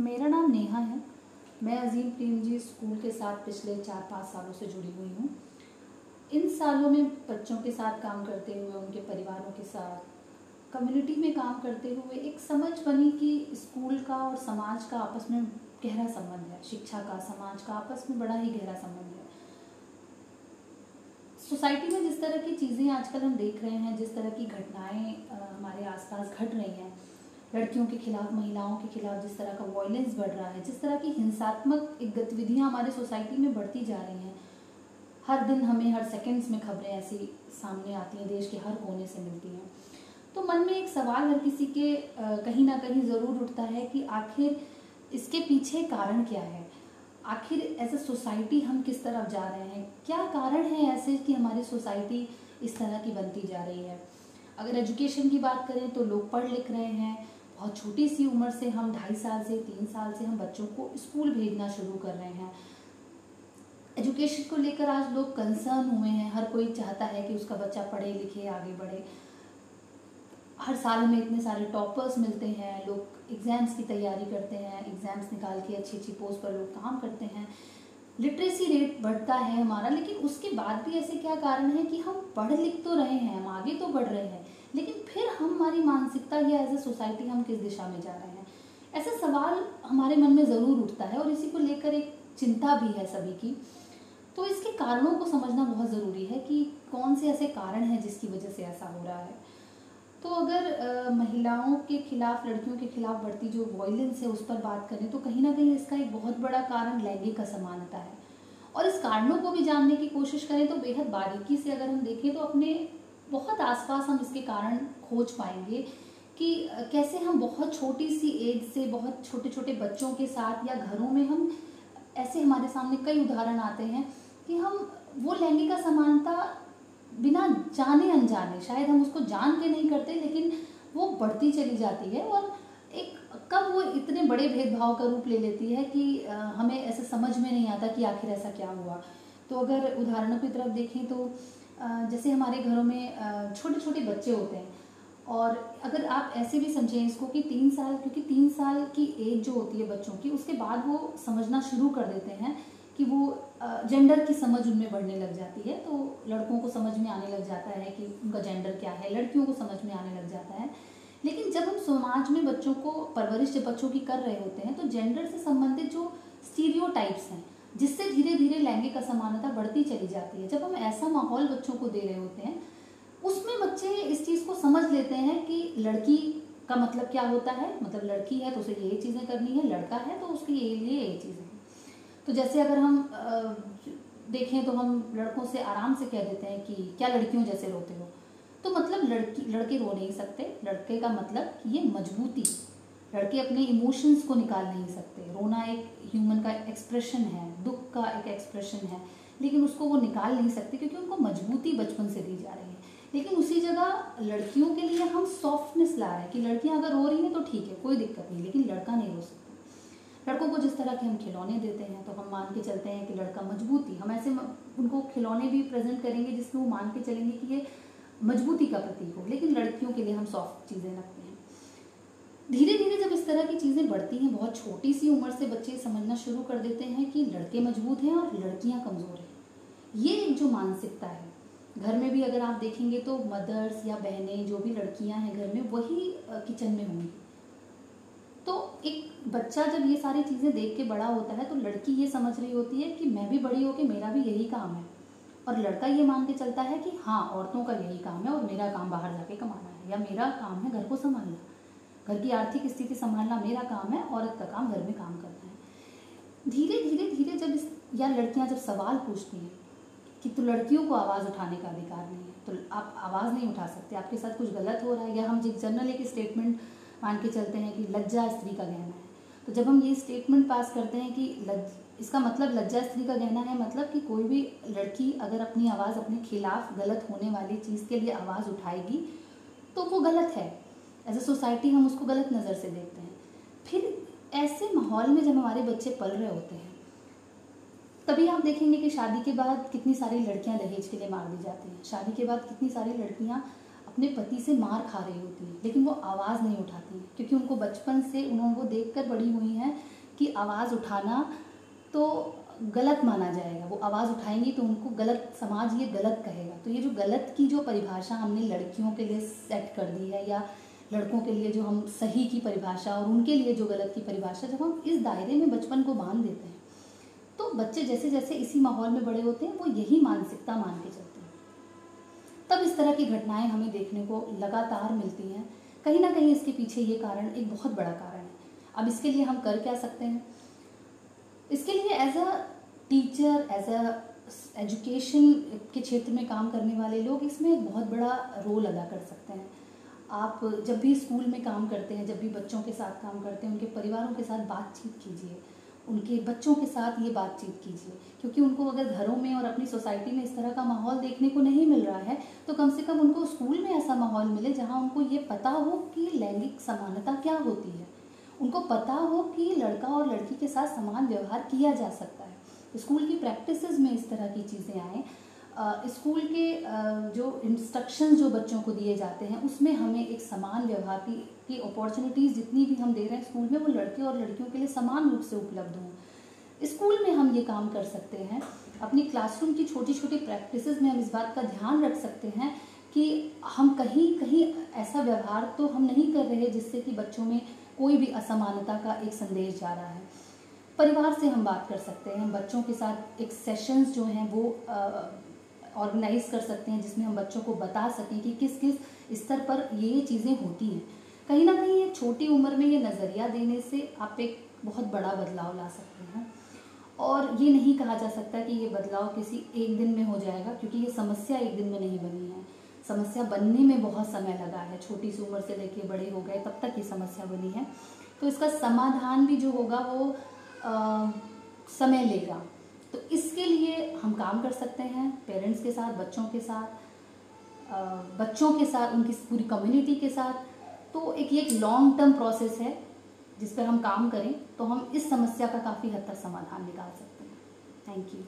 मेरा नाम नेहा है। मैं अजीम प्रेम जी स्कूल के साथ पिछले चार पाँच सालों से जुड़ी हुई हूँ। इन सालों में बच्चों के साथ काम करते हुए, उनके परिवारों के साथ, कम्युनिटी में काम करते हुए एक समझ बनी कि स्कूल का और समाज का आपस में गहरा संबंध है। शिक्षा का, समाज का आपस में बड़ा ही गहरा संबंध है। सोसाइटी में जिस तरह की चीज़ें आजकल हम देख रहे हैं, जिस तरह की घटनाएँ हमारे आसपास घट रही हैं लड़कियों के खिलाफ, महिलाओं के खिलाफ जिस तरह का वॉयलेंस बढ़ रहा है, जिस तरह की हिंसात्मक गतिविधियाँ हमारे सोसाइटी में बढ़ती जा रही हैं, हर दिन हमें, हर सेकंड्स में खबरें ऐसी सामने आती हैं, देश के हर कोने से मिलती हैं। तो मन में एक सवाल हर किसी के कहीं ना कहीं ज़रूर उठता है कि आखिर इसके पीछे कारण क्या है? आखिर एज ए सोसाइटी हम किस तरफ़ जा रहे हैं? क्या कारण है ऐसे कि हमारी सोसाइटी इस तरह की बनती जा रही है? अगर एजुकेशन की बात करें तो लोग पढ़ लिख रहे हैं बहुत छोटी सी उम्र से हम ढाई साल से, तीन साल से हम बच्चों को स्कूल भेजना शुरू कर रहे हैं। एजुकेशन को लेकर आज लोग कंसर्न हुए हैं। हर कोई चाहता है कि उसका बच्चा पढ़े, लिखे, आगे बढ़े। हर साल में इतने सारे टॉपर्स मिलते हैं। लोग एग्ज़ाम्स की तैयारी करते हैं। एग्ज़ाम्स निकाल के अच्छी अच्छी पोस्ट पर लोग काम करते हैं। लिटरेसी रेट बढ़ता है हमारा, लेकिन उसके बाद भी ऐसे क्या कारण है कि हम पढ़ लिख तो रहे हैं, हम आगे तो बढ़ रहे हैं। लेकिन फिर हमारी मानसिकता या एज ए सोसाइटी हम किस दिशा में जा रहे हैं? ऐसा सवाल हमारे मन में ज़रूर उठता है और इसी को लेकर एक चिंता भी है सभी की। तो इसके कारणों को समझना बहुत ज़रूरी है कि कौन से ऐसे कारण हैं जिसकी वजह से ऐसा हो रहा है। तो अगर आ, महिलाओं के खिलाफ लड़कियों के खिलाफ बढ़ती जो वॉयलेंस है उस पर बात करें तो कहीं ना कहीं इसका एक बहुत बड़ा कारण लैंगिक असमानता है। और इस कारणों को भी जानने की कोशिश करें तो बेहद बारीकी से अगर हम देखें तो अपने बहुत आसपास हम इसके कारण खोज पाएँगे कि कैसे हम बहुत छोटी सी एज से, बहुत छोटे छोटे बच्चों के साथ या घरों में हम, ऐसे हमारे सामने कई उदाहरण आते हैं कि हम वो लैंगिक समानता बिना जाने अनजाने, शायद हम उसको जान के नहीं करते, लेकिन वो बढ़ती चली जाती है और एक, कब वो इतने बड़े भेदभाव का रूप ले लेती है कि हमें ऐसे समझ में नहीं आता कि आखिर ऐसा क्या हुआ। तो अगर उदाहरणों की तरफ़ देखें तो जैसे हमारे घरों में छोटे छोटे बच्चे होते हैं। और अगर आप ऐसे भी समझें इसको कि तीन साल, क्योंकि तीन साल की एज जो होती है बच्चों की, उसके बाद वो समझना शुरू कर देते हैं कि वो जेंडर की समझ उनमें बढ़ने लग जाती है। तो लड़कों को समझ में आने लग जाता है कि उनका जेंडर क्या है, लड़कियों को समझ में आने लग जाता है। लेकिन जब हम समाज में बच्चों को, परवरिश बच्चों की कर रहे होते हैं तो जेंडर से संबंधित जो स्टीरियो हैं जिससे धीरे धीरे लैंगिक असमानता बढ़ती चली जाती है। जब हम ऐसा माहौल बच्चों को दे रहे होते हैं, उसमें बच्चे इस चीज़ को समझ लेते हैं कि लड़की का मतलब क्या होता है? मतलब लड़की है तो उसे यही चीज़ें करनी है, लड़का है तो उसके ये लिए यही चीज़ें तो जैसे अगर हम देखें तो हम लड़कों से आराम से कह देते हैं कि, क्या लड़कियों जैसे रोते हो? तो मतलब लड़की, लड़के रो नहीं सकते। लड़के का मतलब ये मजबूती, लड़के अपने इमोशंस को निकाल नहीं सकते। रोना एक ह्यूमन का एक्सप्रेशन है, दुख का एक एक्सप्रेशन है, लेकिन उसको वो निकाल नहीं सकते क्योंकि उनको मजबूती बचपन से दी जा रही है। लेकिन उसी जगह लड़कियों के लिए हम सॉफ्टनेस ला रहे हैं कि लड़कियाँ अगर रो रही हैं तो ठीक है, कोई दिक्कत नहीं, लेकिन लड़का नहीं रो सकता। लड़कों को जिस तरह के हम खिलौने देते हैं तो हम मान के चलते हैं कि लड़का मजबूती, हम ऐसे उनको खिलौने भी प्रेजेंट करेंगे जिसमें वो मान के चलेंगे कि ये मजबूती का प्रतीक हो, लेकिन लड़कियों के लिए हम सॉफ्ट चीज़ें रखते हैं। धीरे धीरे जब इस तरह की चीज़ें बढ़ती हैं, बहुत छोटी सी उम्र से बच्चे समझना शुरू कर देते हैं कि लड़के मज़बूत हैं और लड़कियाँ कमज़ोर हैं। ये एक जो मानसिकता है। घर में भी अगर आप देखेंगे तो मदर्स या बहनें जो भी लड़कियाँ हैं घर में, वही किचन में होंगी। तो एक बच्चा जब ये सारी चीज़ें देख के बड़ा होता है तो लड़की ये समझ रही होती है कि मैं भी बड़ी होकर मेरा भी यही काम है। और लड़का ये मान के चलता है कि हाँ औरतों का यही काम है और मेरा काम बाहर जाके कमाना है या मेरा काम है घर को संभालना। घर की आर्थिक स्थिति संभालना मेरा काम है, औरत का काम घर में काम करना है। धीरे धीरे धीरे जब इस, या लड़कियाँ जब सवाल पूछती हैं कि तो लड़कियों को आवाज़ उठाने का अधिकार नहीं है तो आप आवाज़ नहीं उठा सकते, आपके साथ कुछ गलत हो रहा है, या हम जिस जनरल एक स्टेटमेंट मान के चलते हैं कि लज्जा स्त्री का गहना है तो जब हम ये स्टेटमेंट पास करते हैं कि लज इसका मतलब लज्जा स्त्री का गहना है मतलब कि कोई भी लड़की अगर अपनी आवाज़ अपने खिलाफ गलत होने वाली चीज़ के लिए आवाज़ उठाएगी तो वो गलत है। एज ए सोसाइटी हम उसको गलत नज़र से देखते हैं। फिर ऐसे माहौल में जब हमारे बच्चे पल रहे होते हैं, तभी आप देखेंगे कि शादी के बाद कितनी सारी लड़कियाँ दहेज के लिए मार दी जाती हैं। शादी के बाद कितनी सारी लड़कियाँ अपने पति से मार खा रही होती हैं, लेकिन वो आवाज़ नहीं उठाती हैं, क्योंकि उनको बचपन से उन्होंने वो देख कर बड़ी हुई हैं कि आवाज़ उठाना तो गलत माना जाएगा। वो आवाज़ उठाएँगी तो उनको गलत समाज ये गलत कहेगा। तो ये जो गलत की जो परिभाषा हमने लड़कियों के लिए सेट कर दी है या लड़कों के लिए जो हम सही की परिभाषा और उनके लिए जो गलत की परिभाषा जब हम इस दायरे में बचपन को बाँध देते हैं तो बच्चे जैसे जैसे इसी माहौल में बड़े होते हैं, वो यही मानसिकता मान के चलते हैं। तब इस तरह की घटनाएँ हमें देखने को लगातार मिलती हैं। कहीं ना कहीं इसके पीछे ये कारण एक बहुत बड़ा कारण है। अब इसके लिए हम कर क्या सकते हैं? इसके लिए as a teacher as a education के क्षेत्र में काम करने वाले लोग इसमें एक बहुत बड़ा रोल अदा कर सकते हैं। आप जब भी स्कूल में काम करते हैं, जब भी बच्चों के साथ काम करते हैं, उनके परिवारों के साथ बातचीत कीजिए। उनके बच्चों के साथ ये बातचीत कीजिए। क्योंकि उनको अगर घरों में और अपनी सोसाइटी में इस तरह का माहौल देखने को नहीं मिल रहा है तो कम से कम उनको स्कूल में ऐसा माहौल मिले जहाँ उनको ये पता हो कि लैंगिक समानता क्या होती है। उनको पता हो कि लड़का और लड़की के साथ समान व्यवहार किया जा सकता है। स्कूल की प्रैक्टिसेस में इस तरह की चीज़ें आएँ स्कूल के जो इंस्ट्रक्शन जो बच्चों को दिए जाते हैं, उसमें हमें एक समान व्यवहार की अपॉर्चुनिटीज़ जितनी भी हम दे रहे हैं स्कूल में, वो लड़के और लड़कियों के लिए समान रूप से उपलब्ध हों। स्कूल में हम ये काम कर सकते हैं। अपनी क्लासरूम की छोटी छोटी प्रैक्टिस में हम इस बात का ध्यान रख सकते हैं कि हम कहीं कहीं ऐसा व्यवहार तो हम नहीं कर रहे जिससे कि बच्चों में कोई भी असमानता का एक संदेश जा रहा है। परिवार से हम बात कर सकते हैं। बच्चों के साथ एक सेशंस जो हैं वो ऑर्गेनाइज कर सकते हैं जिसमें हम बच्चों को बता सकें कि किस किस स्तर पर ये चीज़ें होती हैं। कहीं ना कहीं ये छोटी उम्र में ये नज़रिया देने से आप एक बहुत बड़ा बदलाव ला सकते हैं। और ये नहीं कहा जा सकता कि ये बदलाव किसी एक दिन में हो जाएगा क्योंकि ये समस्या एक दिन में नहीं बनी है। समस्या बनने में बहुत समय लगा है। छोटी सी उम्र से लेके बड़े हो गए तब तक ये समस्या बनी है। तो इसका समाधान भी जो होगा वो आ, समय लेगा। तो इसके लिए हम काम कर सकते हैं पेरेंट्स के साथ, बच्चों के साथ बच्चों के साथ, उनकी पूरी कम्युनिटी के साथ। तो एक, ये एक लॉन्ग टर्म प्रोसेस है जिस पर हम काम करें तो हम इस समस्या का काफ़ी हद तक समाधान निकाल सकते हैं। Thank you